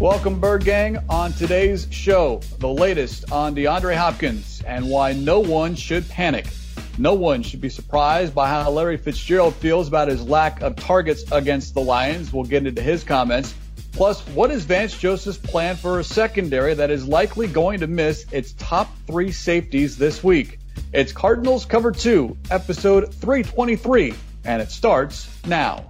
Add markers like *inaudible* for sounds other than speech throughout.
Welcome, Bird Gang. On today's show, the latest on DeAndre Hopkins and why no one should panic. No one should be surprised by how Larry Fitzgerald feels about his lack of targets against the Lions. We'll get into his comments. Plus, what is Vance Joseph's plan for a secondary that is likely going to miss its top three safeties this week? It's Cardinals Cover 2, episode 323, and it starts now.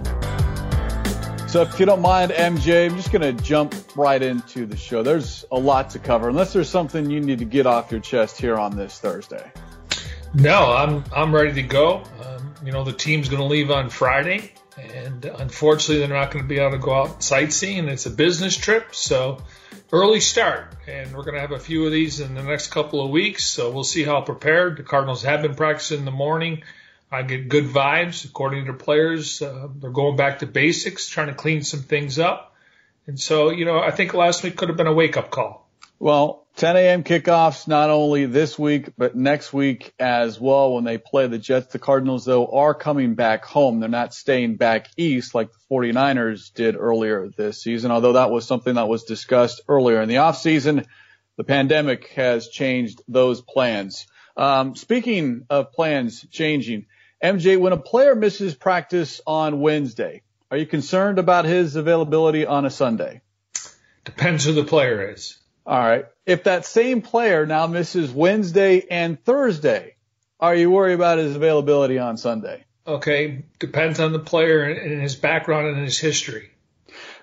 So if you don't mind, MJ, I'm just going to jump right into the show. There's a lot to cover, unless there's something you need to get off your chest here on this Thursday. No, I'm I'm ready to go. Um, you know, the team's going to leave on Friday, and unfortunately, they're not going to be able to go out sightseeing. It's a business trip, so early start, and we're going to have a few of these in the next couple of weeks. So we'll see how prepared. The Cardinals have been practicing in the morning. I get good vibes according to players. Uh, they're going back to basics, trying to clean some things up. And so, you know, I think last week could have been a wake up call. Well, 10 a.m. kickoffs not only this week, but next week as well when they play the Jets. The Cardinals, though, are coming back home. They're not staying back east like the 49ers did earlier this season, although that was something that was discussed earlier in the offseason. The pandemic has changed those plans. Um, speaking of plans changing, MJ, when a player misses practice on Wednesday, are you concerned about his availability on a Sunday? Depends who the player is. All right. If that same player now misses Wednesday and Thursday, are you worried about his availability on Sunday? Okay. Depends on the player and his background and his history.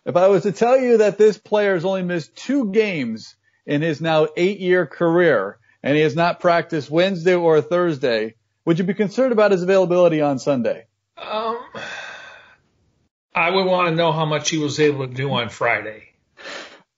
If I was to tell you that this player has only missed two games in his now eight year career and he has not practiced Wednesday or Thursday, would you be concerned about his availability on Sunday? Um, I would want to know how much he was able to do on Friday.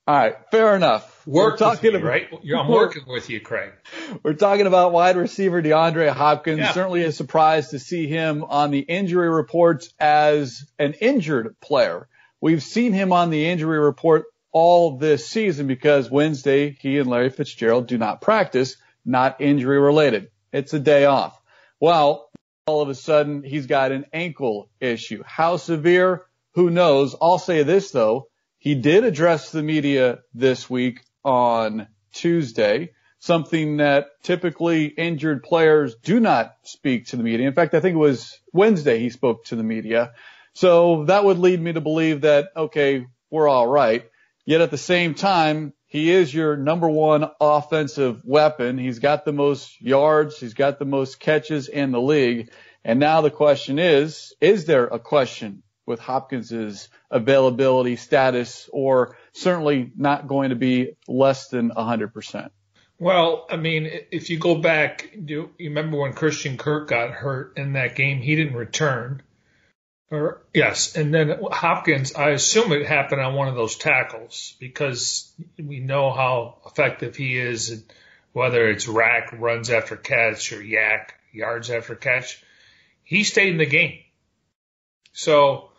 All right, fair enough. Work talking about, right? I'm working with you, Craig. *laughs* We're talking about wide receiver DeAndre Hopkins. Yeah. Certainly a surprise to see him on the injury reports as an injured player. We've seen him on the injury report all this season because Wednesday he and Larry Fitzgerald do not practice, not injury related. It's a day off. Well, all of a sudden he's got an ankle issue. How severe? Who knows? I'll say this though. He did address the media this week on Tuesday, something that typically injured players do not speak to the media. In fact, I think it was Wednesday he spoke to the media. So that would lead me to believe that, okay, we're all right. Yet at the same time, he is your number one offensive weapon. He's got the most yards. He's got the most catches in the league. And now the question is, is there a question with Hopkins's availability status or certainly not going to be less than a 100%? Well, I mean, if you go back, you, you remember when Christian Kirk got hurt in that game, he didn't return. Or yes, and then Hopkins, I assume it happened on one of those tackles because we know how effective he is, whether it's rack runs after catch or yak yards after catch. He stayed in the game. So,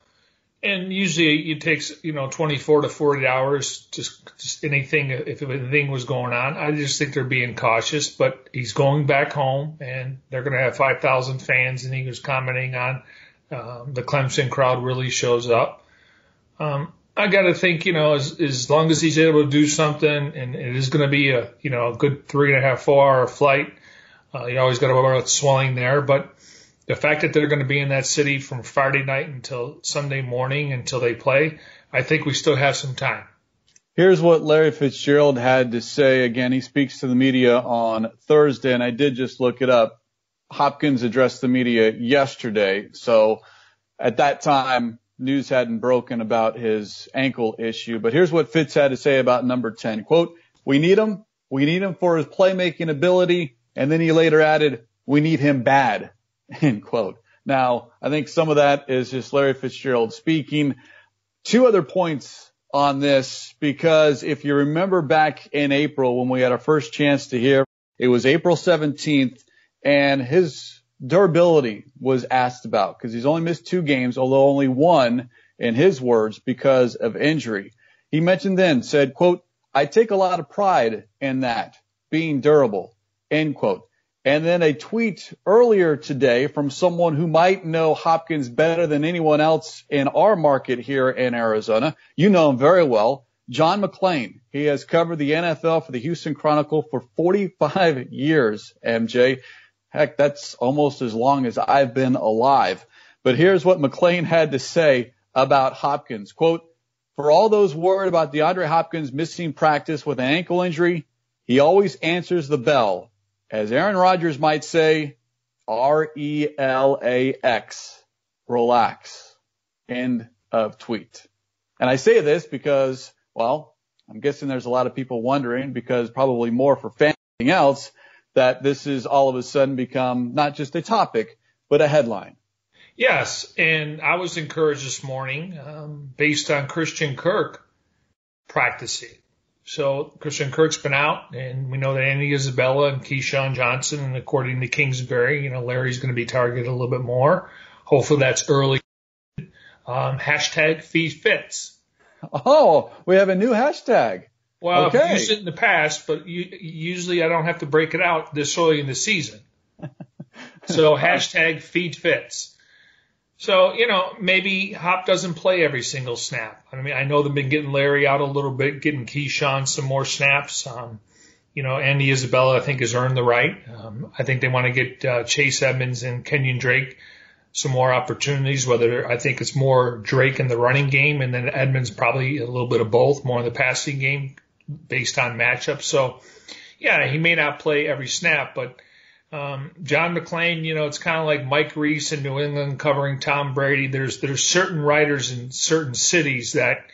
and usually it takes you know 24 to 40 hours just, just anything if anything was going on. I just think they're being cautious, but he's going back home and they're going to have 5,000 fans, and he was commenting on um, the Clemson crowd really shows up. Um, I got to think, you know, as, as long as he's able to do something, and it is going to be a, you know, a good three and a half, four hour flight. Uh, you always got to worry about swelling there, but the fact that they're going to be in that city from Friday night until Sunday morning until they play, I think we still have some time. Here's what Larry Fitzgerald had to say. Again, he speaks to the media on Thursday, and I did just look it up. Hopkins addressed the media yesterday. So at that time, news hadn't broken about his ankle issue. But here's what Fitz had to say about number 10. Quote, we need him. We need him for his playmaking ability. And then he later added, we need him bad. *laughs* End quote. Now, I think some of that is just Larry Fitzgerald speaking. Two other points on this because if you remember back in April when we had our first chance to hear, it was April 17th and his durability was asked about because he's only missed two games, although only one in his words because of injury. He mentioned then said, quote, I take a lot of pride in that being durable, end quote. And then a tweet earlier today from someone who might know Hopkins better than anyone else in our market here in Arizona. You know him very well. John McClain. He has covered the NFL for the Houston Chronicle for 45 *laughs* years, MJ. Heck, that's almost as long as I've been alive. But here's what McClain had to say about Hopkins. Quote, for all those worried about DeAndre Hopkins missing practice with an ankle injury, he always answers the bell as Aaron Rodgers might say, R-E-L-A-X, relax, end of tweet. And I say this because, well, I'm guessing there's a lot of people wondering because probably more for anything else that this has all of a sudden become not just a topic, but a headline. Yes, and I was encouraged this morning um, based on Christian Kirk practicing. So Christian Kirk's been out, and we know that Andy Isabella and Keyshawn Johnson, and according to Kingsbury, you know Larry's going to be targeted a little bit more. Hopefully that's early. Um, hashtag feed Fitz. Oh, we have a new hashtag. Well, okay. I've used it in the past, but you, usually I don't have to break it out this early in the season. *laughs* So hashtag feed Fitz. So, you know, maybe Hop doesn't play every single snap. I mean, I know they've been getting Larry out a little bit, getting Keyshawn some more snaps. Um, you know, Andy Isabella, I think, has earned the right. Um, I think they want to get uh, Chase Edmonds and Kenyon Drake some more opportunities, whether I think it's more Drake in the running game and then Edmonds probably a little bit of both, more in the passing game based on matchups. So, yeah, he may not play every snap, but – um, John McClain, you know, it's kind of like Mike Reiss in New England covering Tom Brady. There's there's certain writers in certain cities that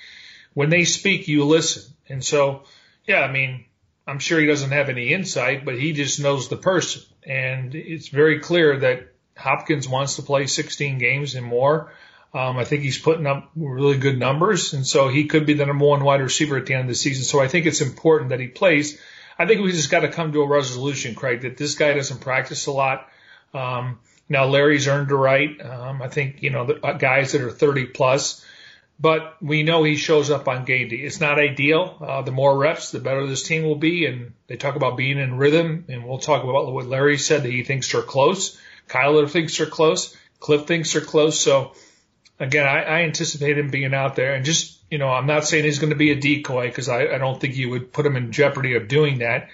when they speak, you listen. And so, yeah, I mean, I'm sure he doesn't have any insight, but he just knows the person. And it's very clear that Hopkins wants to play 16 games and more. Um, I think he's putting up really good numbers, and so he could be the number one wide receiver at the end of the season. So I think it's important that he plays. I think we just got to come to a resolution, Craig, that this guy doesn't practice a lot. Um, now Larry's earned the right. Um, I think, you know, the uh, guys that are 30 plus, but we know he shows up on game day. It's not ideal. Uh, the more reps, the better this team will be. And they talk about being in rhythm and we'll talk about what Larry said that he thinks they're close. Kyler thinks they're close. Cliff thinks they're close. So again, I, I anticipate him being out there and just you know, I'm not saying he's going to be a decoy because I, I don't think you would put him in jeopardy of doing that.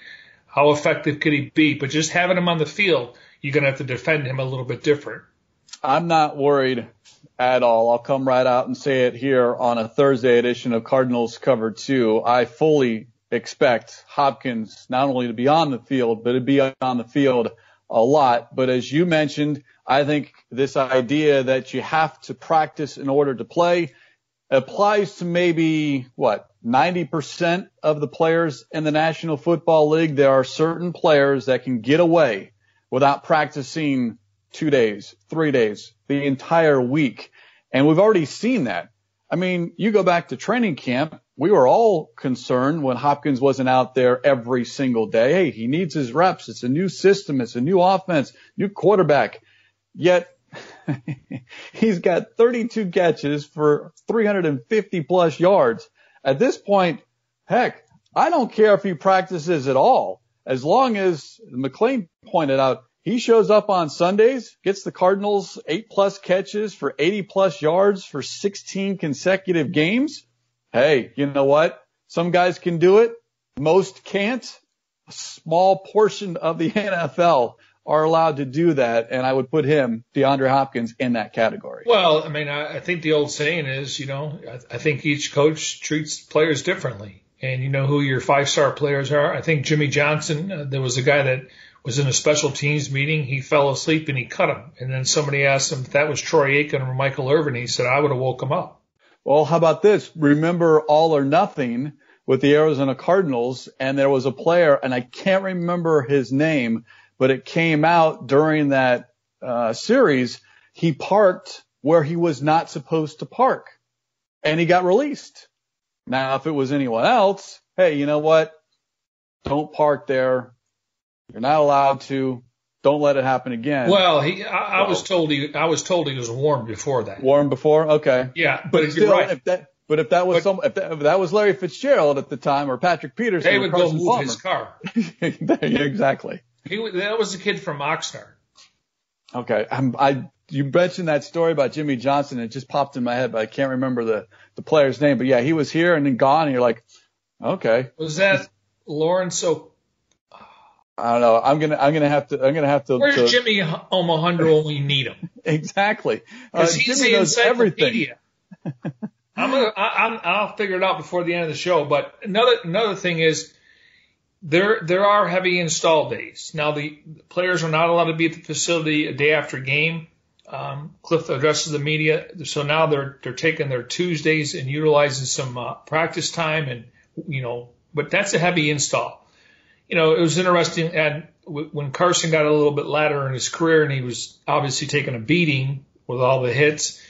How effective could he be? But just having him on the field, you're going to have to defend him a little bit different. I'm not worried at all. I'll come right out and say it here on a Thursday edition of Cardinals Cover 2. I fully expect Hopkins not only to be on the field, but to be on the field a lot. But as you mentioned, I think this idea that you have to practice in order to play applies to maybe what 90% of the players in the National Football League. There are certain players that can get away without practicing two days, three days, the entire week. And we've already seen that. I mean, you go back to training camp. We were all concerned when Hopkins wasn't out there every single day. Hey, he needs his reps. It's a new system. It's a new offense, new quarterback. Yet *laughs* He's got 32 catches for 350 plus yards. At this point, heck, I don't care if he practices at all. As long as McClain pointed out, he shows up on Sundays, gets the Cardinals eight plus catches for 80 plus yards for 16 consecutive games. Hey, you know what? Some guys can do it. Most can't. A small portion of the *laughs* NFL are allowed to do that, and I would put him, DeAndre Hopkins, in that category. Well, I mean, I, think the old saying is, you know, I, I think each coach treats players differently, and you know who your five star players are. I think Jimmy Johnson, uh, there was a guy that was in a special teams meeting. He fell asleep and he cut him, and then somebody asked him if that was Troy Aikman or Michael Irvin. He said, I would have woke him up. Well, how about this? Remember all or nothing with the Arizona Cardinals, and there was a player, and I can't remember his name but it came out during that uh, series. He parked where he was not supposed to park, and he got released. Now, if it was anyone else, hey, you know what? Don't park there. You're not allowed to. Don't let it happen again. Well, he, I, I was told he, I was told he was warm before that. Warm before? Okay. Yeah, but, but still, right. if that, but if that was but, some, if that, if that, was Larry Fitzgerald at the time or Patrick Peterson, they would go move Palmer, his car. *laughs* exactly. He that was a kid from Oxnard. Okay, I'm, I you mentioned that story about Jimmy Johnson. It just popped in my head, but I can't remember the the player's name. But yeah, he was here and then gone. And you're like, okay. Was that Lawrence? So I don't know. I'm gonna I'm gonna have to I'm gonna have to. Where's to, Jimmy Omohundro when we need him? *laughs* exactly. Because uh, he's Jimmy the knows everything. *laughs* I'm gonna I, I'm, I'll figure it out before the end of the show. But another another thing is there there are heavy install days. Now the players are not allowed to be at the facility a day after game. Um, Cliff addresses the media, so now they're they're taking their Tuesdays and utilizing some uh, practice time, and you know, but that's a heavy install. You know, it was interesting, and when Carson got a little bit later in his career, and he was obviously taking a beating with all the hits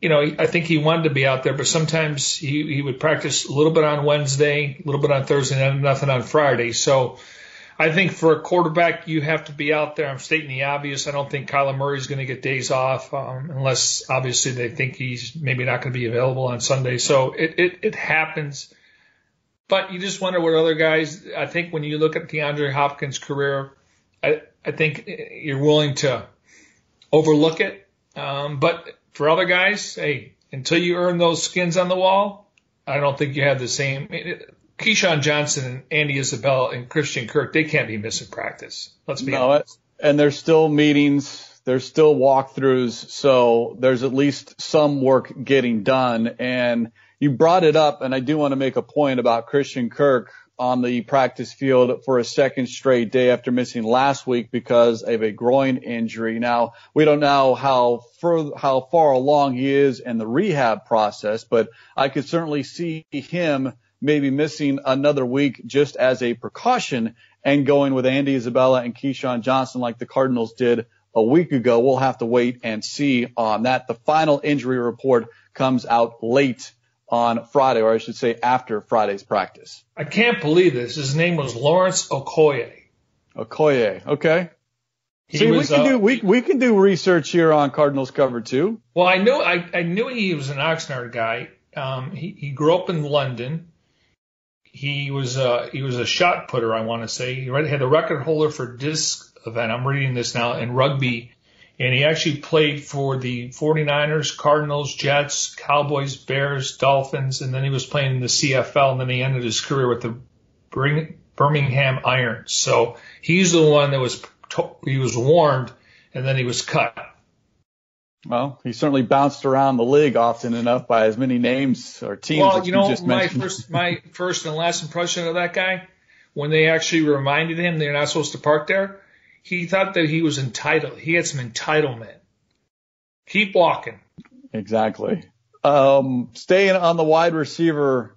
you know, I think he wanted to be out there, but sometimes he, he would practice a little bit on Wednesday, a little bit on Thursday, and nothing on Friday. So I think for a quarterback, you have to be out there. I'm stating the obvious. I don't think Kyler Murray is going to get days off um, unless obviously they think he's maybe not going to be available on Sunday. So it, it, it happens. But you just wonder what other guys, I think when you look at DeAndre Hopkins' career, I, I think you're willing to overlook it. Um, but for other guys, hey, until you earn those skins on the wall, I don't think you have the same. Keyshawn Johnson and Andy Isabella and Christian Kirk, they can't be missing practice. Let's be no, honest. And there's still meetings, there's still walkthroughs, so there's at least some work getting done. And you brought it up, and I do want to make a point about Christian Kirk on the practice field for a second straight day after missing last week because of a groin injury. Now, we don't know how how far along he is in the rehab process, but I could certainly see him maybe missing another week just as a precaution and going with Andy Isabella and Keyshawn Johnson like the Cardinals did a week ago. We'll have to wait and see on that. The final injury report comes out late on Friday, or I should say after Friday's practice. I can't believe this. His name was Lawrence Okoye. Okoye, okay. He See, was, we can uh, do we we can do research here on Cardinals Cover 2. Well, I knew I, I knew he was an Oxnard guy. Um, he he grew up in London. He was uh he was a shot putter, I want to say. He had the record holder for disc event. I'm reading this now in rugby and he actually played for the 49ers, Cardinals, Jets, Cowboys, Bears, Dolphins, and then he was playing in the CFL, and then he ended his career with the Birmingham Irons. So he's the one that was he was warned, and then he was cut. Well, he certainly bounced around the league often enough by as many names or teams. Well, you know, you my first my first and last impression of that guy, when they actually reminded him they're not supposed to park there, he thought that he was entitled. He had some entitlement. Keep walking. Exactly. Um, staying on the wide receiver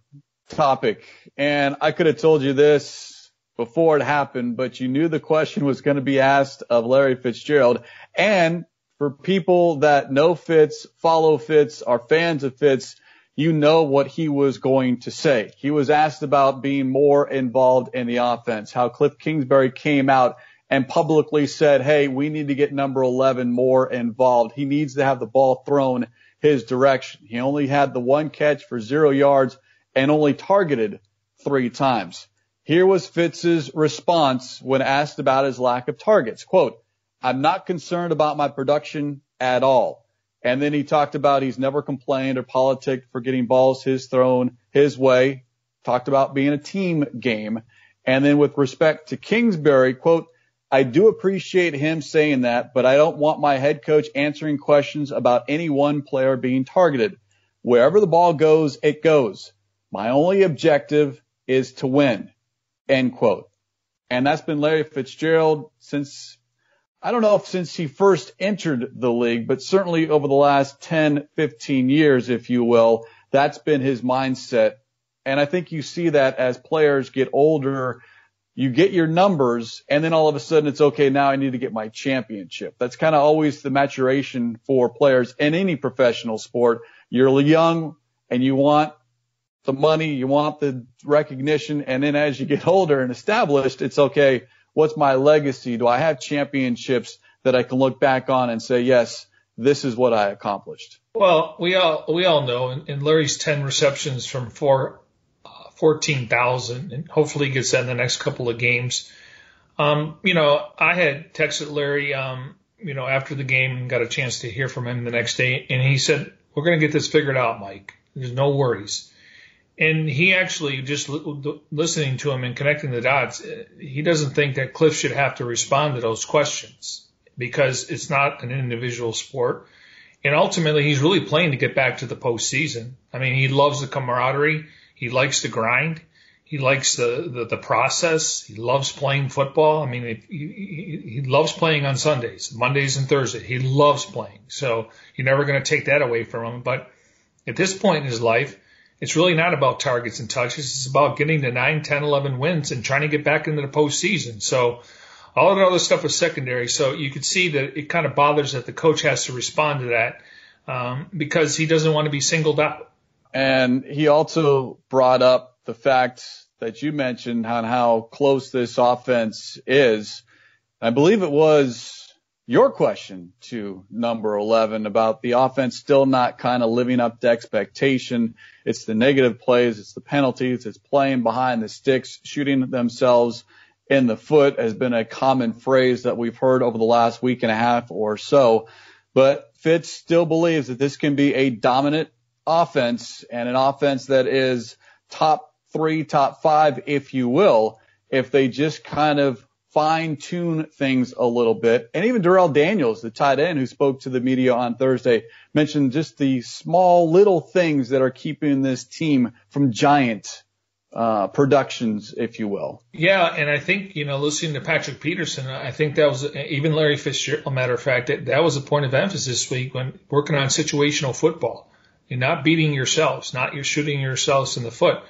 topic, and I could have told you this before it happened, but you knew the question was going to be asked of Larry Fitzgerald. And for people that know Fitz, follow Fitz, are fans of Fitz, you know what he was going to say. He was asked about being more involved in the offense, how Cliff Kingsbury came out and publicly said, Hey, we need to get number 11 more involved. He needs to have the ball thrown his direction. He only had the one catch for zero yards and only targeted three times. Here was Fitz's response when asked about his lack of targets. Quote, I'm not concerned about my production at all. And then he talked about he's never complained or politicked for getting balls his thrown his way. Talked about being a team game. And then with respect to Kingsbury, quote, I do appreciate him saying that, but I don't want my head coach answering questions about any one player being targeted. Wherever the ball goes, it goes. My only objective is to win. End quote. And that's been Larry Fitzgerald since, I don't know if since he first entered the league, but certainly over the last 10, 15 years, if you will, that's been his mindset. And I think you see that as players get older you get your numbers and then all of a sudden it's okay. Now I need to get my championship. That's kind of always the maturation for players in any professional sport. You're young and you want the money, you want the recognition. And then as you get older and established, it's okay. What's my legacy? Do I have championships that I can look back on and say, yes, this is what I accomplished? Well, we all, we all know in, in Larry's 10 receptions from four, 14,000 and hopefully he gets that in the next couple of games. Um, you know, I had texted Larry, um, you know, after the game and got a chance to hear from him the next day and he said, we're going to get this figured out, Mike. There's no worries. And he actually just listening to him and connecting the dots, he doesn't think that Cliff should have to respond to those questions because it's not an individual sport. And ultimately, he's really playing to get back to the postseason. I mean, he loves the camaraderie. He likes to grind. He likes the, the, the process. He loves playing football. I mean, he, he, he loves playing on Sundays, Mondays and Thursdays. He loves playing. So you're never going to take that away from him. But at this point in his life, it's really not about targets and touches. It's about getting to 9, 10, 11 wins and trying to get back into the postseason. So all that other stuff is secondary. So you could see that it kind of bothers that the coach has to respond to that um, because he doesn't want to be singled out. And he also brought up the fact that you mentioned on how close this offense is. I believe it was your question to number 11 about the offense still not kind of living up to expectation. It's the negative plays. It's the penalties. It's playing behind the sticks, shooting themselves in the foot has been a common phrase that we've heard over the last week and a half or so. But Fitz still believes that this can be a dominant offense and an offense that is top three, top five, if you will, if they just kind of fine tune things a little bit. And even Darrell Daniels, the tight end who spoke to the media on Thursday, mentioned just the small little things that are keeping this team from giant uh, productions, if you will. Yeah, and I think you know, listening to Patrick Peterson, I think that was even Larry Fitzgerald. A matter of fact, that, that was a point of emphasis this week when working on situational football. You're not beating yourselves, not you're shooting yourselves in the foot.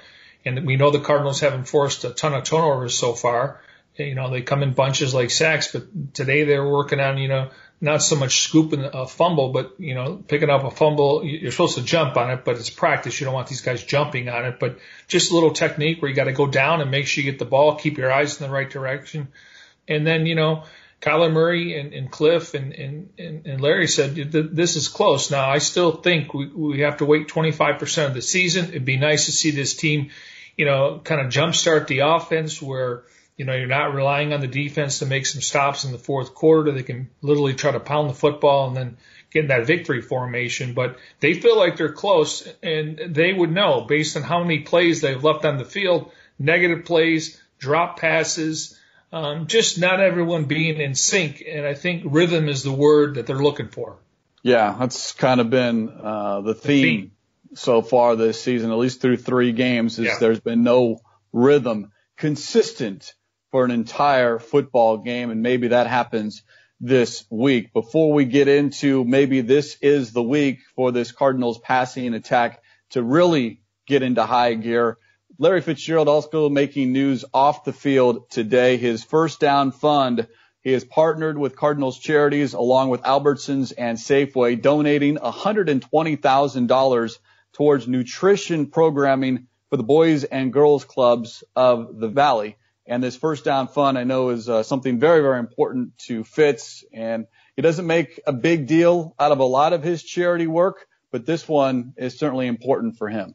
And we know the Cardinals haven't forced a ton of turnovers so far. You know, they come in bunches like sacks, but today they're working on, you know, not so much scooping a fumble, but, you know, picking up a fumble. You're supposed to jump on it, but it's practice. You don't want these guys jumping on it, but just a little technique where you got to go down and make sure you get the ball, keep your eyes in the right direction. And then, you know, Kyler Murray and, and Cliff and, and, and Larry said, this is close. Now, I still think we, we have to wait 25% of the season. It'd be nice to see this team, you know, kind of jumpstart the offense where, you know, you're not relying on the defense to make some stops in the fourth quarter. They can literally try to pound the football and then get in that victory formation. But they feel like they're close, and they would know based on how many plays they've left on the field, negative plays, drop passes, um, just not everyone being in sync. And I think rhythm is the word that they're looking for. Yeah, that's kind of been uh, the, theme the theme so far this season, at least through three games, is yeah. there's been no rhythm consistent for an entire football game. And maybe that happens this week. Before we get into maybe this is the week for this Cardinals passing attack to really get into high gear. Larry Fitzgerald also making news off the field today. His first down fund. He has partnered with Cardinals charities along with Albertsons and Safeway, donating $120,000 towards nutrition programming for the boys and girls clubs of the Valley. And this first down fund I know is uh, something very, very important to Fitz. And he doesn't make a big deal out of a lot of his charity work, but this one is certainly important for him.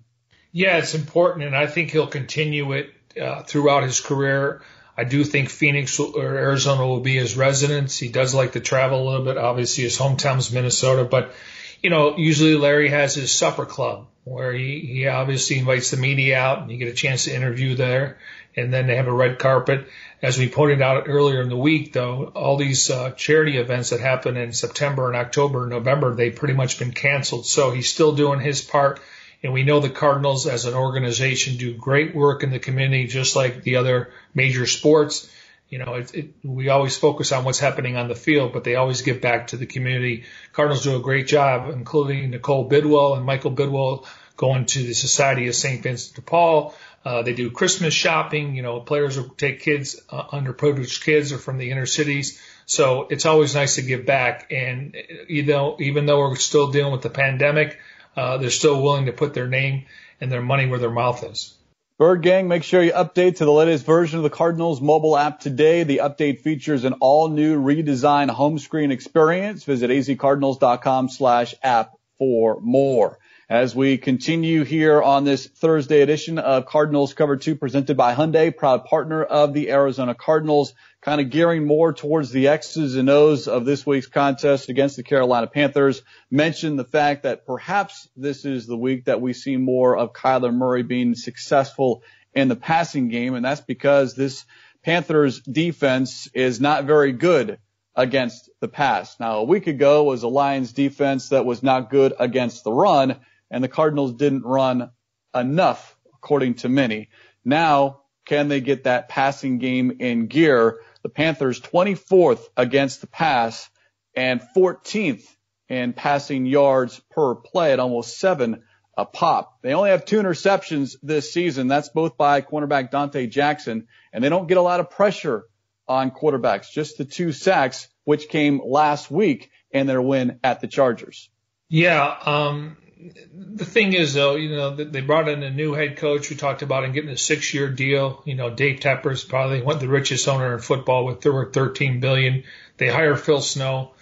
Yeah, it's important. And I think he'll continue it uh, throughout his career. I do think Phoenix or Arizona will be his residence. He does like to travel a little bit. Obviously, his hometown is Minnesota, but you know, usually Larry has his supper club where he, he obviously invites the media out and you get a chance to interview there and then they have a red carpet. As we pointed out earlier in the week, though, all these uh, charity events that happen in September and October and November, they've pretty much been canceled. So he's still doing his part. And we know the Cardinals as an organization do great work in the community, just like the other major sports. You know, it, it, we always focus on what's happening on the field, but they always give back to the community. Cardinals do a great job, including Nicole Bidwell and Michael Bidwell going to the Society of St. Vincent de Paul. Uh, they do Christmas shopping. You know, players will take kids, uh, underprivileged kids, or from the inner cities. So it's always nice to give back. And you know, even though we're still dealing with the pandemic, uh, they're still willing to put their name and their money where their mouth is. Bird Gang, make sure you update to the latest version of the Cardinals mobile app today. The update features an all new redesigned home screen experience. Visit azcardinals.com slash app for more. As we continue here on this Thursday edition of Cardinals Cover 2 presented by Hyundai, proud partner of the Arizona Cardinals, kind of gearing more towards the X's and O's of this week's contest against the Carolina Panthers. Mentioned the fact that perhaps this is the week that we see more of Kyler Murray being successful in the passing game, and that's because this Panthers defense is not very good against the pass. Now, a week ago was a Lions defense that was not good against the run and the Cardinals didn't run enough, according to many. Now, can they get that passing game in gear? The Panthers 24th against the pass and 14th in passing yards per play at almost seven a pop. They only have two interceptions this season. That's both by cornerback Donte Jackson, and they don't get a lot of pressure on quarterbacks, just the two sacks, which came last week in their win at the Chargers. Yeah, um, the thing is, though, you know, they brought in a new head coach. We talked about him getting a six-year deal. You know, Dave Tepper's probably one of the richest owner in football with over 13 billion. They hire Phil Snow.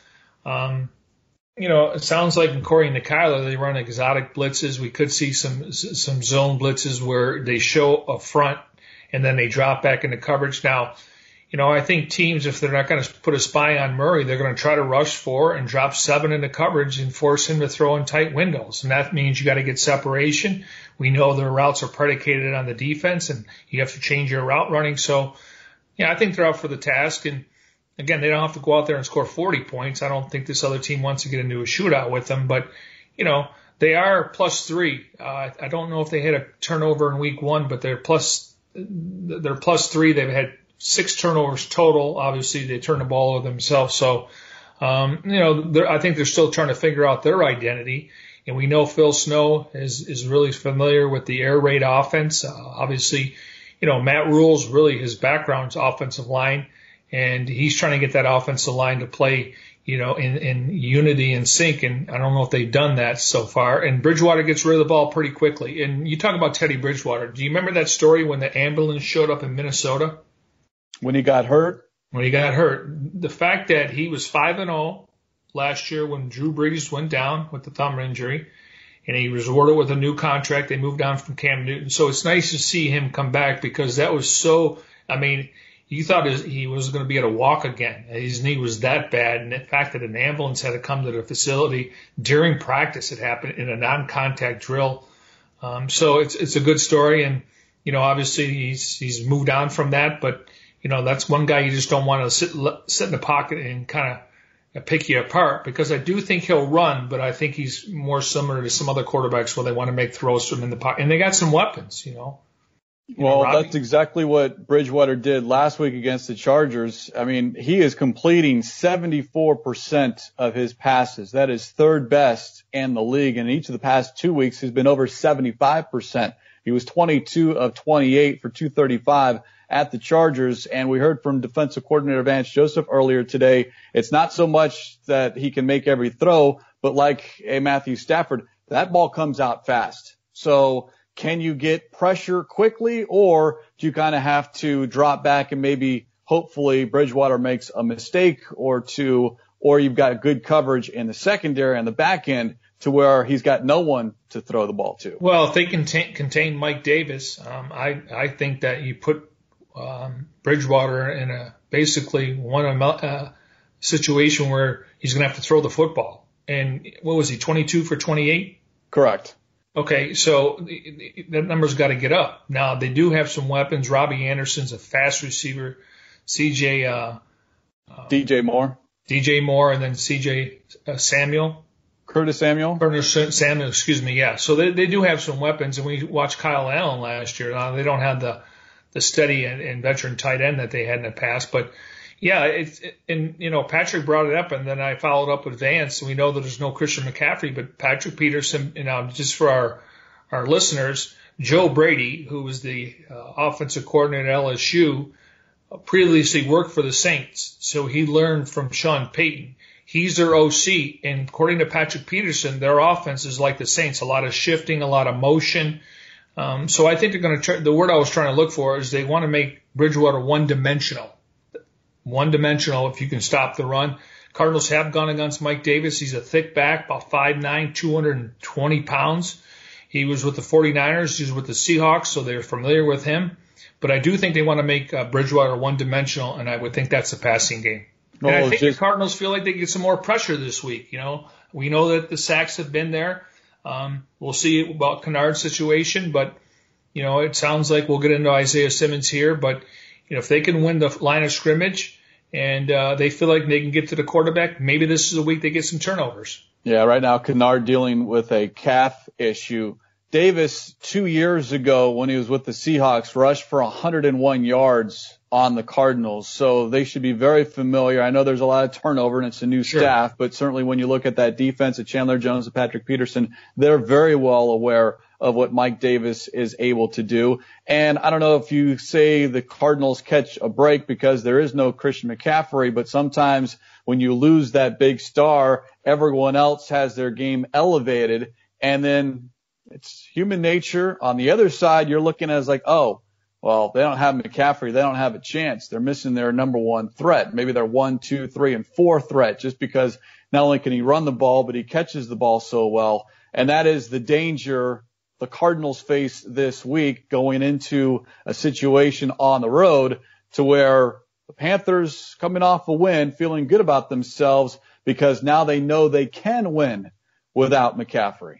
Um, you know, it sounds like in Corey and Kyler, they run exotic blitzes. We could see some some zone blitzes where they show a front and then they drop back into coverage. Now, you know, I think teams, if they're not going to put a spy on Murray, they're going to try to rush four and drop seven into coverage and force him to throw in tight windows. And that means you got to get separation. We know their routes are predicated on the defense and you have to change your route running. So, yeah, I think they're up for the task. And again, they don't have to go out there and score 40 points. I don't think this other team wants to get into a shootout with them, but, you know, they are plus three. Uh, I don't know if they had a turnover in week one, but they're plus, they're plus three. They've had six turnovers total. Obviously, they turn the ball over themselves. So, um, you know, I think they're still trying to figure out their identity. And we know Phil Snow is, is really familiar with the air raid offense. Uh, obviously, you know, Matt Rhule's really his background's offensive line, and he's trying to get that offensive line to play, you know, in, in unity and sync. And I don't know if they've done that so far. And Bridgewater gets rid of the ball pretty quickly. And you talk about Teddy Bridgewater. Do you remember that story when the ambulance showed up in Minnesota? When he got hurt? When he got hurt. The fact that he was 5 and 0 last year when Drew Brees went down with the thumb injury and he was awarded with a new contract. They moved on from Cam Newton. So it's nice to see him come back because that was so, I mean, you thought he was going to be able to walk again. His knee was that bad. And the fact that an ambulance had to come to the facility during practice, it happened in a non-contact drill. Um, so it's, it's a good story. And, you know, obviously he's, he's moved on from that, but you know, that's one guy you just don't want to sit, sit in the pocket and kind of uh, pick you apart because I do think he'll run, but I think he's more similar to some other quarterbacks where they want to make throws from in the pocket. And they got some weapons, you know. You well, know, that's exactly what Bridgewater did last week against the Chargers. I mean, he is completing 74% of his passes. That is third best in the league. And each of the past two weeks, he's been over 75%. He was 22 of 28 for 235 at the Chargers. And we heard from defensive coordinator Vance Joseph earlier today. It's not so much that he can make every throw, but like a Matthew Stafford, that ball comes out fast. So can you get pressure quickly or do you kind of have to drop back and maybe hopefully Bridgewater makes a mistake or two, or you've got good coverage in the secondary and the back end to where he's got no one to throw the ball to. Well, if they contain, contain Mike Davis, um, I, I think that you put um, Bridgewater in a basically one uh, situation where he's going to have to throw the football. And what was he, 22 for 28? Correct. Okay, so that number's got to get up. Now they do have some weapons. Robbie Anderson's a fast receiver. CJ, uh, uh, DJ Moore, DJ Moore, and then CJ uh, Samuel. Curtis Samuel. Curtis Samuel, excuse me. Yeah, so they they do have some weapons, and we watched Kyle Allen last year. Now they don't have the the steady and, and veteran tight end that they had in the past. But yeah, it's it, and you know Patrick brought it up, and then I followed up with Vance. We know that there's no Christian McCaffrey, but Patrick Peterson. You know, just for our our listeners, Joe Brady, who was the uh, offensive coordinator at LSU, previously worked for the Saints, so he learned from Sean Payton. He's their OC, and according to Patrick Peterson, their offense is like the Saints, a lot of shifting, a lot of motion. Um, so I think they're going to try. The word I was trying to look for is they want to make Bridgewater one dimensional. One dimensional if you can stop the run. Cardinals have gone against Mike Davis. He's a thick back, about 5'9", 220 pounds. He was with the 49ers. He's with the Seahawks, so they're familiar with him. But I do think they want to make uh, Bridgewater one dimensional, and I would think that's the passing game. And I think just, the Cardinals feel like they get some more pressure this week. You know, we know that the sacks have been there. Um, we'll see about Kennard's situation, but you know, it sounds like we'll get into Isaiah Simmons here. But you know, if they can win the line of scrimmage and uh, they feel like they can get to the quarterback, maybe this is a week they get some turnovers. Yeah, right now Kennard dealing with a calf issue. Davis two years ago when he was with the Seahawks rushed for 101 yards on the Cardinals. So they should be very familiar. I know there's a lot of turnover and it's a new sure. staff, but certainly when you look at that defense at Chandler Jones and Patrick Peterson, they're very well aware of what Mike Davis is able to do. And I don't know if you say the Cardinals catch a break because there is no Christian McCaffrey, but sometimes when you lose that big star, everyone else has their game elevated and then it's human nature. On the other side, you're looking at as like, oh, well, they don't have McCaffrey. They don't have a chance. They're missing their number one threat. Maybe their one, two, three, and four threat just because not only can he run the ball, but he catches the ball so well. And that is the danger the Cardinals face this week going into a situation on the road to where the Panthers coming off a win, feeling good about themselves because now they know they can win without McCaffrey.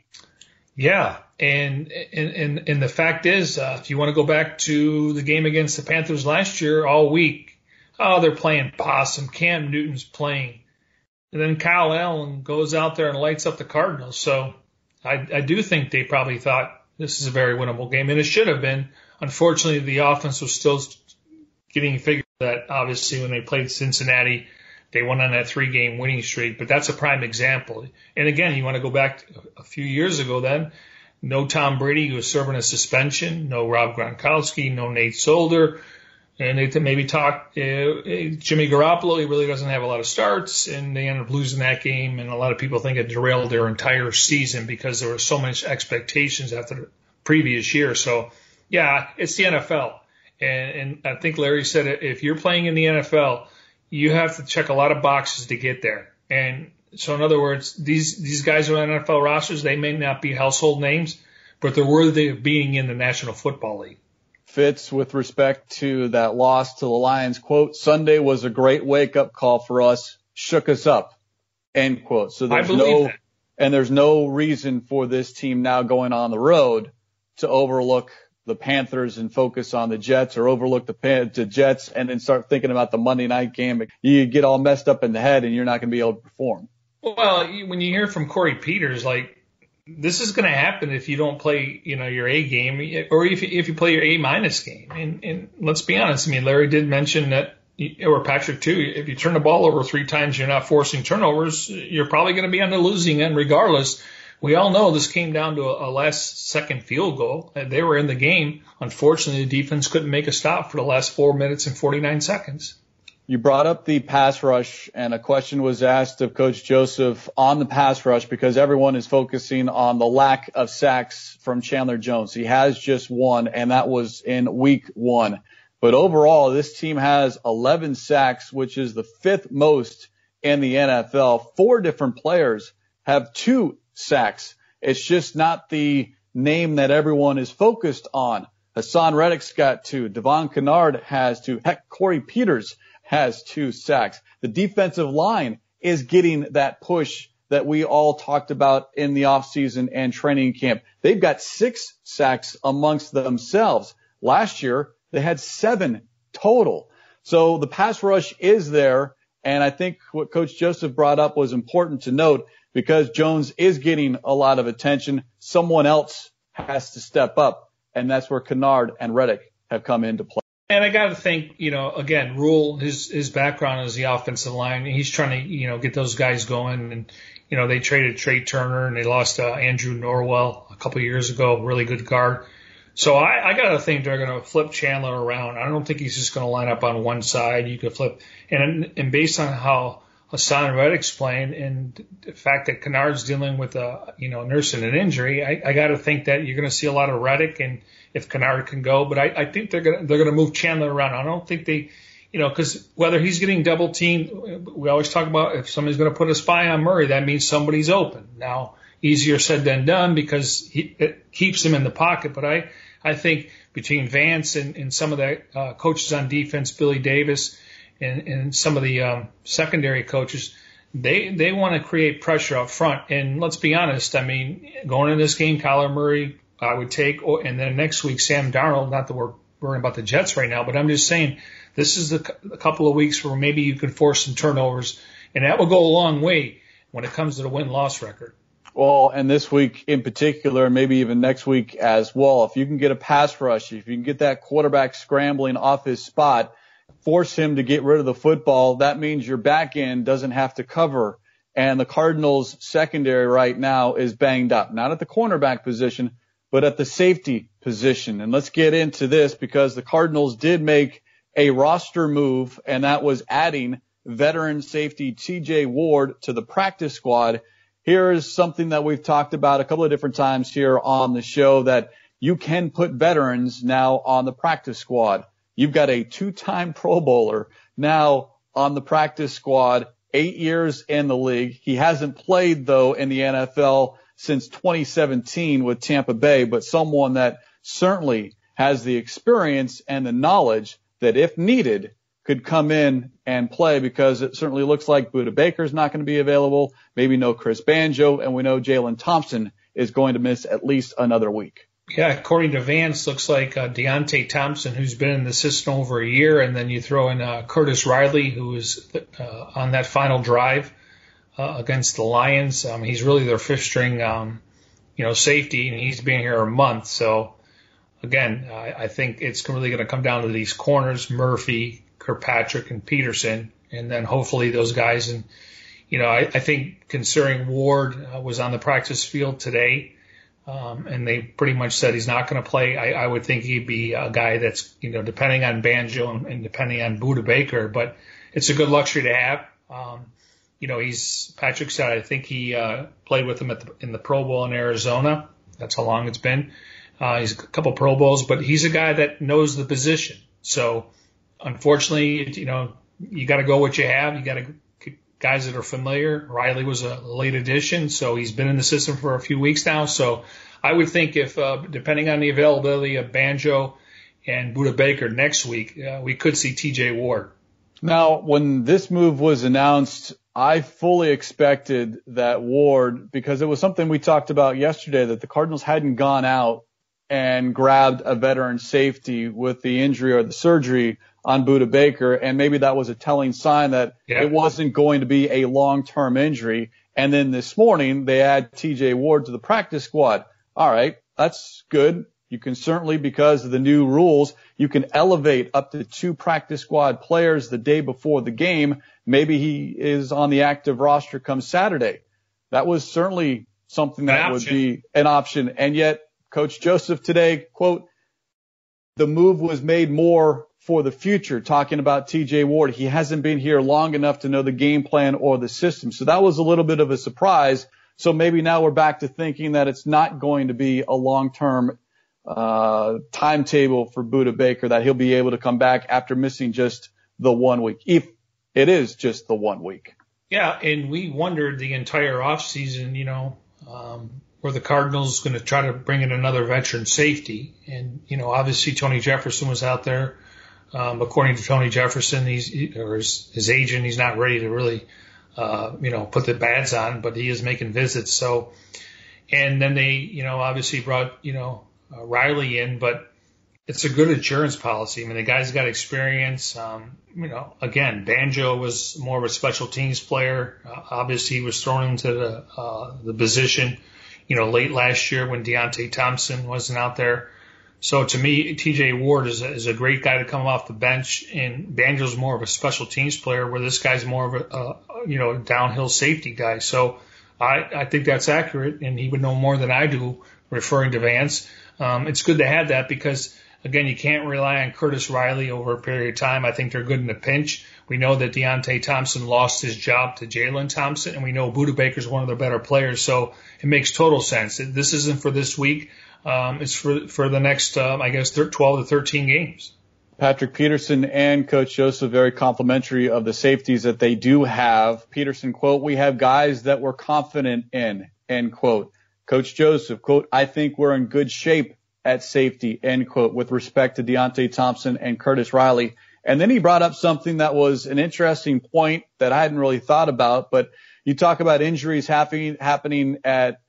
Yeah, and and and, and the fact is, uh, if you want to go back to the game against the Panthers last year, all week, oh, they're playing possum. Cam Newton's playing, and then Kyle Allen goes out there and lights up the Cardinals. So I, I do think they probably thought this is a very winnable game, and it should have been. Unfortunately, the offense was still getting figured that obviously when they played Cincinnati, they went on that three game winning streak, but that's a prime example. And again, you want to go back a few years ago then, no Tom Brady who was serving a suspension, no Rob Gronkowski, no Nate Solder, and they maybe talk uh, Jimmy Garoppolo. He really doesn't have a lot of starts, and they end up losing that game. And a lot of people think it derailed their entire season because there were so much expectations after the previous year. So, yeah, it's the NFL, and, and I think Larry said it. If you're playing in the NFL, you have to check a lot of boxes to get there. And so, in other words, these these guys are on NFL rosters. They may not be household names, but they're worthy of being in the National Football League. Fitz, with respect to that loss to the Lions, quote, Sunday was a great wake up call for us, shook us up, end quote. So there's no, that. and there's no reason for this team now going on the road to overlook the Panthers and focus on the Jets or overlook the, the Jets and then start thinking about the Monday night game. You get all messed up in the head and you're not going to be able to perform. Well, when you hear from Corey Peters, like this is going to happen if you don't play, you know, your A game or if if you play your A minus game. And, and let's be honest. I mean, Larry did mention that, or Patrick too. If you turn the ball over three times, you're not forcing turnovers. You're probably going to be on the losing end regardless. We all know this came down to a, a last second field goal. Uh, they were in the game. Unfortunately, the defense couldn't make a stop for the last four minutes and 49 seconds. You brought up the pass rush and a question was asked of Coach Joseph on the pass rush because everyone is focusing on the lack of sacks from Chandler Jones. He has just one and that was in week one. But overall, this team has 11 sacks, which is the fifth most in the NFL. Four different players have two sacks. It's just not the name that everyone is focused on. Haason Reddick's got two. Devon Kennard has two. Heck, Corey Peters has two sacks. The defensive line is getting that push that we all talked about in the offseason and training camp. They've got six sacks amongst themselves. Last year, they had seven total. So the pass rush is there. And I think what Coach Joseph brought up was important to note because Jones is getting a lot of attention. Someone else has to step up, and that's where Kennard and Reddick have come into play. And I got to think, you know, again, Rhule, his his background is the offensive line. He's trying to, you know, get those guys going. And you know, they traded Trai Turner and they lost uh, Andrew Norwell a couple of years ago, really good guard. So I, I got to think they're going to flip Chandler around. I don't think he's just going to line up on one side. You could flip, and and based on how Haason Reddick's playing, and the fact that Kennard's dealing with a you know nursing an injury, I, I got to think that you're going to see a lot of Reddick, and if Kennard can go, but I, I think they're going to they're going to move Chandler around. I don't think they, you know, because whether he's getting double teamed, we always talk about if somebody's going to put a spy on Murray, that means somebody's open. Now, easier said than done because he, it keeps him in the pocket, but I I think between Vance and, and some of the uh, coaches on defense, Billy Davis and, and some of the um, secondary coaches, they they want to create pressure up front. And let's be honest, I mean, going into this game, Kyler Murray, I would take, and then next week Sam Darnold. Not that we're worrying about the Jets right now, but I'm just saying this is the, a couple of weeks where maybe you can force some turnovers, and that will go a long way when it comes to the win loss record. Well, and this week in particular, maybe even next week as well, if you can get a pass rush, if you can get that quarterback scrambling off his spot, force him to get rid of the football, that means your back end doesn't have to cover. And the Cardinals secondary right now is banged up, not at the cornerback position, but at the safety position. And let's get into this because the Cardinals did make a roster move and that was adding veteran safety TJ Ward to the practice squad. Here is something that we've talked about a couple of different times here on the show that you can put veterans now on the practice squad. You've got a two-time Pro Bowler now on the practice squad, eight years in the league. He hasn't played though in the NFL since 2017 with Tampa Bay, but someone that certainly has the experience and the knowledge that if needed could come in and play because it certainly looks like Budda Baker's not going to be available. Maybe no Chris Banjo and we know Jalen Thompson is going to miss at least another week. Yeah, according to Vance, looks like uh, Deionte Thompson, who's been in the system over a year, and then you throw in uh, Curtis Riley, who was uh, on that final drive uh, against the Lions. Um, he's really their fifth string, um, you know, safety, and he's been here a month. So again, I, I think it's really going to come down to these corners: Murphy, Kirkpatrick, and Peterson, and then hopefully those guys. And you know, I, I think considering Ward uh, was on the practice field today um, and they pretty much said he's not going to play. I, I would think he'd be a guy that's, you know, depending on Banjo and, and depending on Budda Baker, but it's a good luxury to have. Um, you know, he's, Patrick said, I think he, uh, played with him at the, in the Pro Bowl in Arizona. That's how long it's been. Uh, he's a couple Pro Bowls, but he's a guy that knows the position. So unfortunately, you know, you got to go what you have. You got to guys that are familiar. Riley was a late addition, so he's been in the system for a few weeks now. So I would think if, uh, depending on the availability of Banjo and Budda Baker next week, uh, we could see TJ Ward. Now, when this move was announced, I fully expected that Ward, because it was something we talked about yesterday, that the Cardinals hadn't gone out and grabbed a veteran safety with the injury or the surgery on Budda Baker, and maybe that was a telling sign that yeah. it wasn't going to be a long-term injury. And then this morning they add TJ Ward to the practice squad. All right, that's good. You can certainly, because of the new rules, you can elevate up to two practice squad players the day before the game. Maybe he is on the active roster come Saturday. That was certainly something that would be an option. And yet, Coach Joseph today, quote, the move was made more for the future, talking about TJ Ward. He hasn't been here long enough to know the game plan or the system. So that was a little bit of a surprise. So maybe now we're back to thinking that it's not going to be a long-term uh, timetable for Budda Baker, that he'll be able to come back after missing just the one week, if it is just the one week. Yeah, and we wondered the entire offseason, you know, um, were the Cardinals going to try to bring in another veteran safety? And, you know, obviously Tony Jefferson was out there um, according to Tony Jefferson, he's or his, his agent, he's not ready to really, uh, you know, put the bads on, but he is making visits. So, and then they, you know, obviously brought, you know, uh, Riley in, but it's a good insurance policy. I mean, the guy's got experience. Um, you know, again, Banjo was more of a special teams player. Uh, obviously, he was thrown into the uh, the position, you know, late last year when Deionte Thompson wasn't out there. So to me, TJ Ward is a, is a great guy to come off the bench, and Banjo's more of a special teams player, where this guy's more of a, a you know downhill safety guy. So I I think that's accurate, and he would know more than I do referring to Vance. Um, it's good to have that because again, you can't rely on Curtis Riley over a period of time. I think they're good in a pinch. We know that Deionte Thompson lost his job to Jalen Thompson, and we know Budda Baker is one of their better players. So it makes total sense. This isn't for this week. Um, it's for for the next, um, I guess, 12 to 13 games. Patrick Peterson and Coach Joseph very complimentary of the safeties that they do have. Peterson quote, "We have guys that we're confident in." End quote. Coach Joseph quote, "I think we're in good shape at safety." End quote. With respect to Deionte Thompson and Curtis Riley. And then he brought up something that was an interesting point that I hadn't really thought about, but you talk about injuries happening, happening at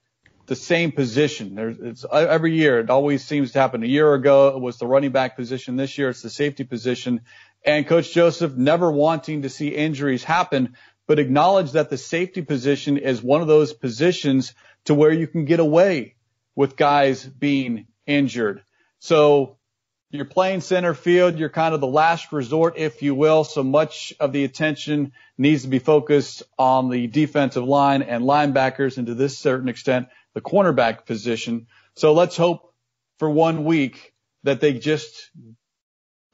the same position. There's, it's every year. It always seems to happen. A year ago, it was the running back position. This year, it's the safety position. And Coach Joseph never wanting to see injuries happen, but acknowledge that the safety position is one of those positions to where you can get away with guys being injured. So you're playing center field. You're kind of the last resort, if you will. So much of the attention needs to be focused on the defensive line and linebackers and to this certain extent, the cornerback position. So let's hope for one week that they just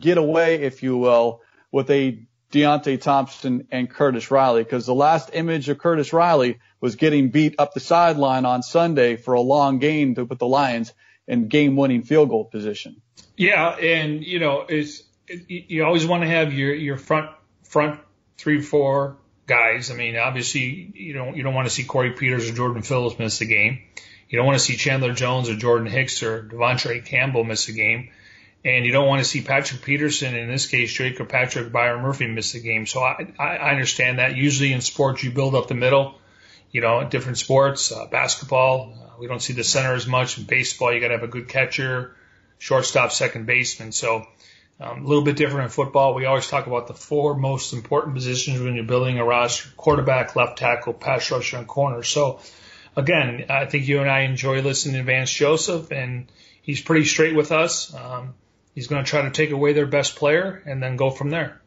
get away, if you will, with a Deionte Thompson and Curtis Riley because the last image of Curtis Riley was getting beat up the sideline on Sunday for a long game to put the Lions in game winning field goal position. Yeah, and you know, it's it, you always want to have your your front front three four guys. I mean, obviously you don't you don't want to see Corey Peters or Jordan Phillips miss a game. You don't want to see Chandler Jones or Jordan Hicks or De'Vondre Campbell miss a game. And you don't want to see Patrick Peterson, in this case, Dre Kirkpatrick Byron Murphy miss a game. So I, I understand that. Usually in sports, you build up the middle. You know, different sports, uh, basketball, uh, we don't see the center as much. In baseball, you got to have a good catcher shortstop, second baseman. So um, a little bit different in football. We always talk about the four most important positions when you're building a roster: quarterback, left tackle, pass rusher, and corner. So again, I think you and I enjoy listening to Vance Joseph, and he's pretty straight with us. Um, he's going to try to take away their best player and then go from there.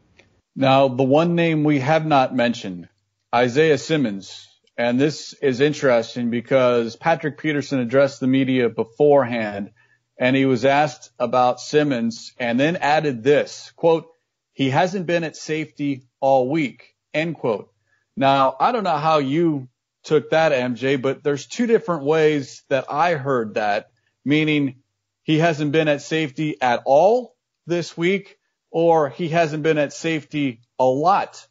Now, the one name we have not mentioned, Isaiah Simmons. And this is interesting because Patrick Peterson addressed the media beforehand and he was asked about Simmons and then added this quote, he hasn't been at safety all week, end quote. Now, I don't know how you took that, MJ, but there's two different ways that I heard that, meaning he hasn't been at safety at all this week or he hasn't been at safety a lot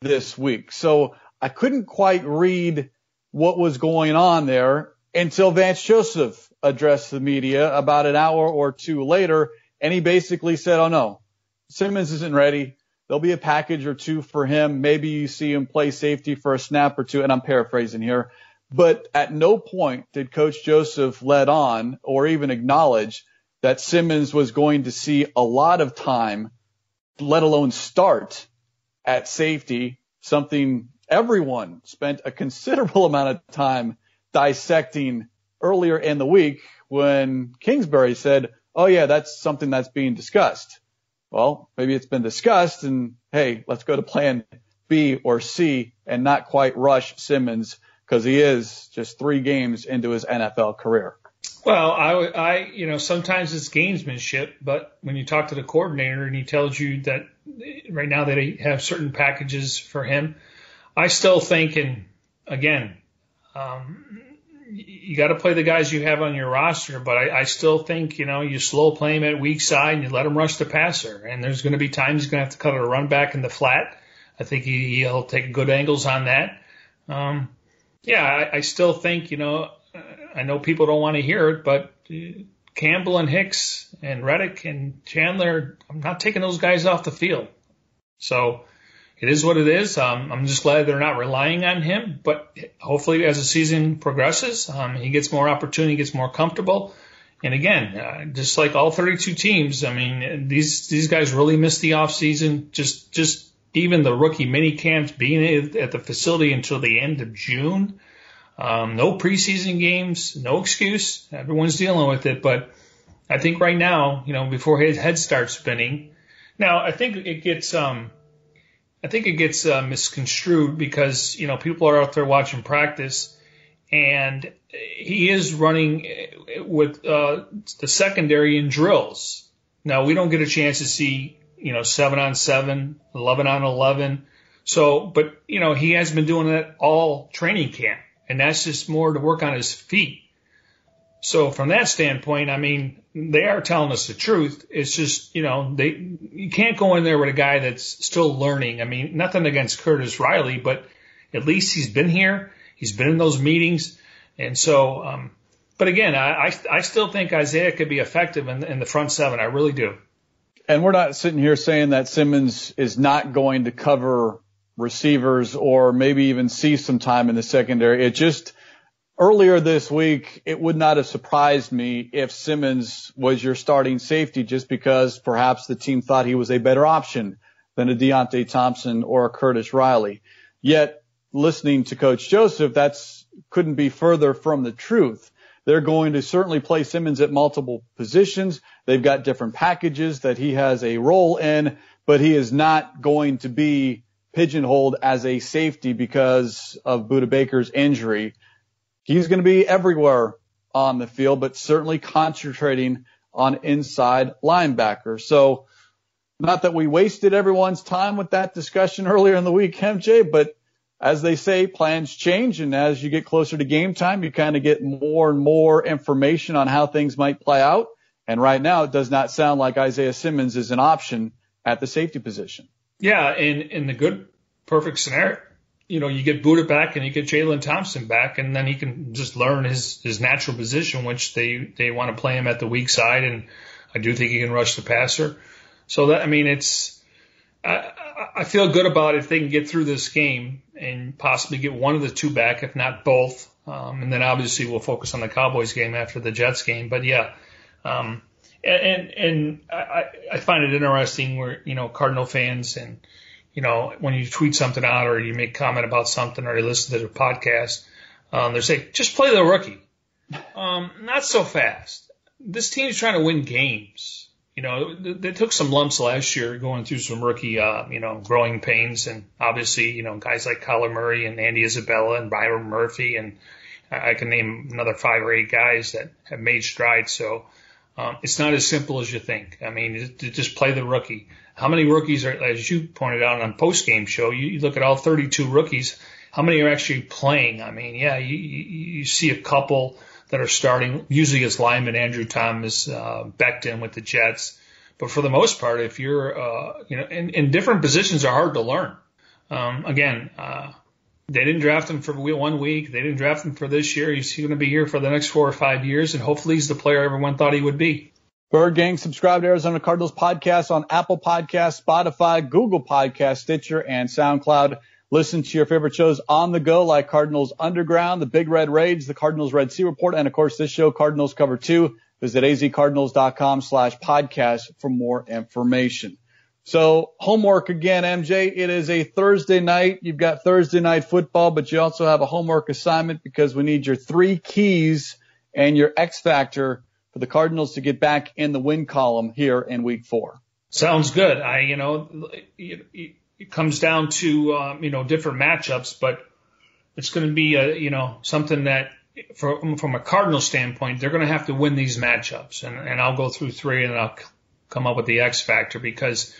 this week. So I couldn't quite read what was going on there until Vance Joseph addressed the media about an hour or two later, and he basically said, "Oh no, Simmons isn't ready. There'll be a package or two for him. Maybe you see him play safety for a snap or two." And I'm paraphrasing here, but at no point did Coach Joseph let on or even acknowledge that Simmons was going to see a lot of time, let alone start at safety, something everyone spent a considerable *laughs* amount of time dissecting earlier in the week when Kingsbury said, oh yeah, that's something that's being discussed. Well, maybe it's been discussed and hey, let's go to plan B or C and not quite rush Simmons because he is just three games into his NFL career. Well, I, I, you know, sometimes it's gamesmanship, but when you talk to the coordinator and he tells you that right now they have certain packages for him, I still think, and again, um, you got to play the guys you have on your roster, but I, I still think, you know, you slow play him at weak side and you let him rush the passer. And there's going to be times he's going to have to cut a run back in the flat. I think he, he'll take good angles on that. Um, yeah, I, I still think, you know, I know people don't want to hear it, but uh, Campbell and Hicks and Reddick and Chandler, I'm not taking those guys off the field. So, it is what it is. Um, I'm just glad they're not relying on him. But hopefully, as the season progresses, um, he gets more opportunity, gets more comfortable. And again, uh, just like all 32 teams, I mean, these these guys really missed the off season. Just just even the rookie mini camps being at the facility until the end of June. Um, no preseason games, no excuse. Everyone's dealing with it. But I think right now, you know, before his head starts spinning, now I think it gets um, I think it gets uh, misconstrued because you know people are out there watching practice, and he is running with uh, the secondary in drills. Now we don't get a chance to see you know, seven on seven, 11 on 11. So, but, you know, he has been doing that all training camp and that's just more to work on his feet. So from that standpoint, I mean, they are telling us the truth. It's just, you know, they, you can't go in there with a guy that's still learning. I mean, nothing against Curtis Riley, but at least he's been here. He's been in those meetings. And so, um, but again, I, I, I still think Isaiah could be effective in, in the front seven. I really do. And we're not sitting here saying that Simmons is not going to cover receivers or maybe even see some time in the secondary. It just earlier this week, it would not have surprised me if Simmons was your starting safety just because perhaps the team thought he was a better option than a Deionte Thompson or a Curtis Riley. Yet listening to Coach Joseph, that's couldn't be further from the truth. They're going to certainly play Simmons at multiple positions. They've got different packages that he has a role in, but he is not going to be pigeonholed as a safety because of Budda Baker's injury. He's going to be everywhere on the field, but certainly concentrating on inside linebacker. So not that we wasted everyone's time with that discussion *laughs* earlier in the week, MJ, but as they say, plans change. And as you get closer to game time, you kind of get more and more information on how things might play out. And right now, it does not sound like Isaiah Simmons is an option at the safety position. Yeah. In, in the good, perfect scenario, you know, you get Budda back and you get Jalen Thompson back, and then he can just learn his, his natural position, which they, they want to play him at the weak side. And I do think he can rush the passer. So that, I mean, it's, I, I feel good about if they can get through this game and possibly get one of the two back, if not both. Um, and then obviously we'll focus on the Cowboys game after the Jets game. But yeah, um, and and I, I find it interesting where you know Cardinal fans and you know when you tweet something out or you make comment about something or you listen to the podcast, um, they say just play the rookie. Um, not so fast. This team's trying to win games you know, they took some lumps last year going through some rookie, uh, you know, growing pains. And obviously, you know, guys like Kyler Murray and Andy Isabella and Byron Murphy. And I can name another five or eight guys that have made strides. So, um, it's not as simple as you think. I mean, just play the rookie. How many rookies are, as you pointed out on post game show, you, you look at all 32 rookies. How many are actually playing? I mean, yeah, you, you see a couple that are starting. Usually it's lineman Andrew Thomas, uh, Becton with the Jets. But for the most part, if you're, uh, you know, in, in different positions are hard to learn. Um, again, uh, they didn't draft him for one week. They didn't draft him for this year. He's going to be here for the next four or five years, and hopefully he's the player everyone thought he would be. Bird Gang, subscribe to Arizona Cardinals podcast on Apple Podcast, Spotify, Google Podcast, Stitcher, and SoundCloud. Listen to your favorite shows on the go like Cardinals Underground, the Big Red Rage, the Cardinals Red Sea Report, and of course this show, Cardinals Cover 2. Visit azcardinals.com slash podcast for more information. So homework again, MJ. It is a Thursday night. You've got Thursday night football, but you also have a homework assignment because we need your three keys and your X factor for the Cardinals to get back in the win column here in week four. Sounds good. I, you know, it comes down to um, you know different matchups, but it's going to be a you know something that from from a Cardinal standpoint, they're going to have to win these matchups, and and I'll go through three and I'll come up with the X factor because.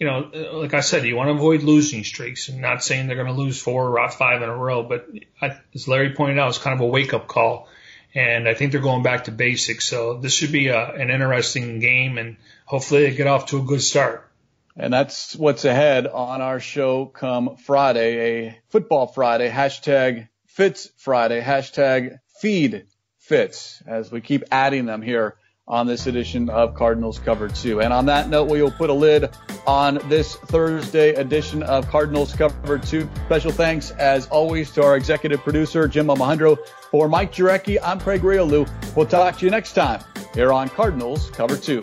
You know, like I said, you want to avoid losing streaks. I'm not saying they're going to lose four or five in a row, but I, as Larry pointed out, it's kind of a wake up call. And I think they're going back to basics. So this should be a, an interesting game and hopefully they get off to a good start. And that's what's ahead on our show come Friday, a football Friday, hashtag Fitz Friday, hashtag feed Fitz as we keep adding them here on this edition of Cardinals Cover 2. And on that note, we will put a lid on this Thursday edition of Cardinals Cover 2. Special thanks, as always, to our executive producer, Jim Alejandro. For Mike Jurecki, I'm Craig Grialou. We'll talk to you next time here on Cardinals Cover 2.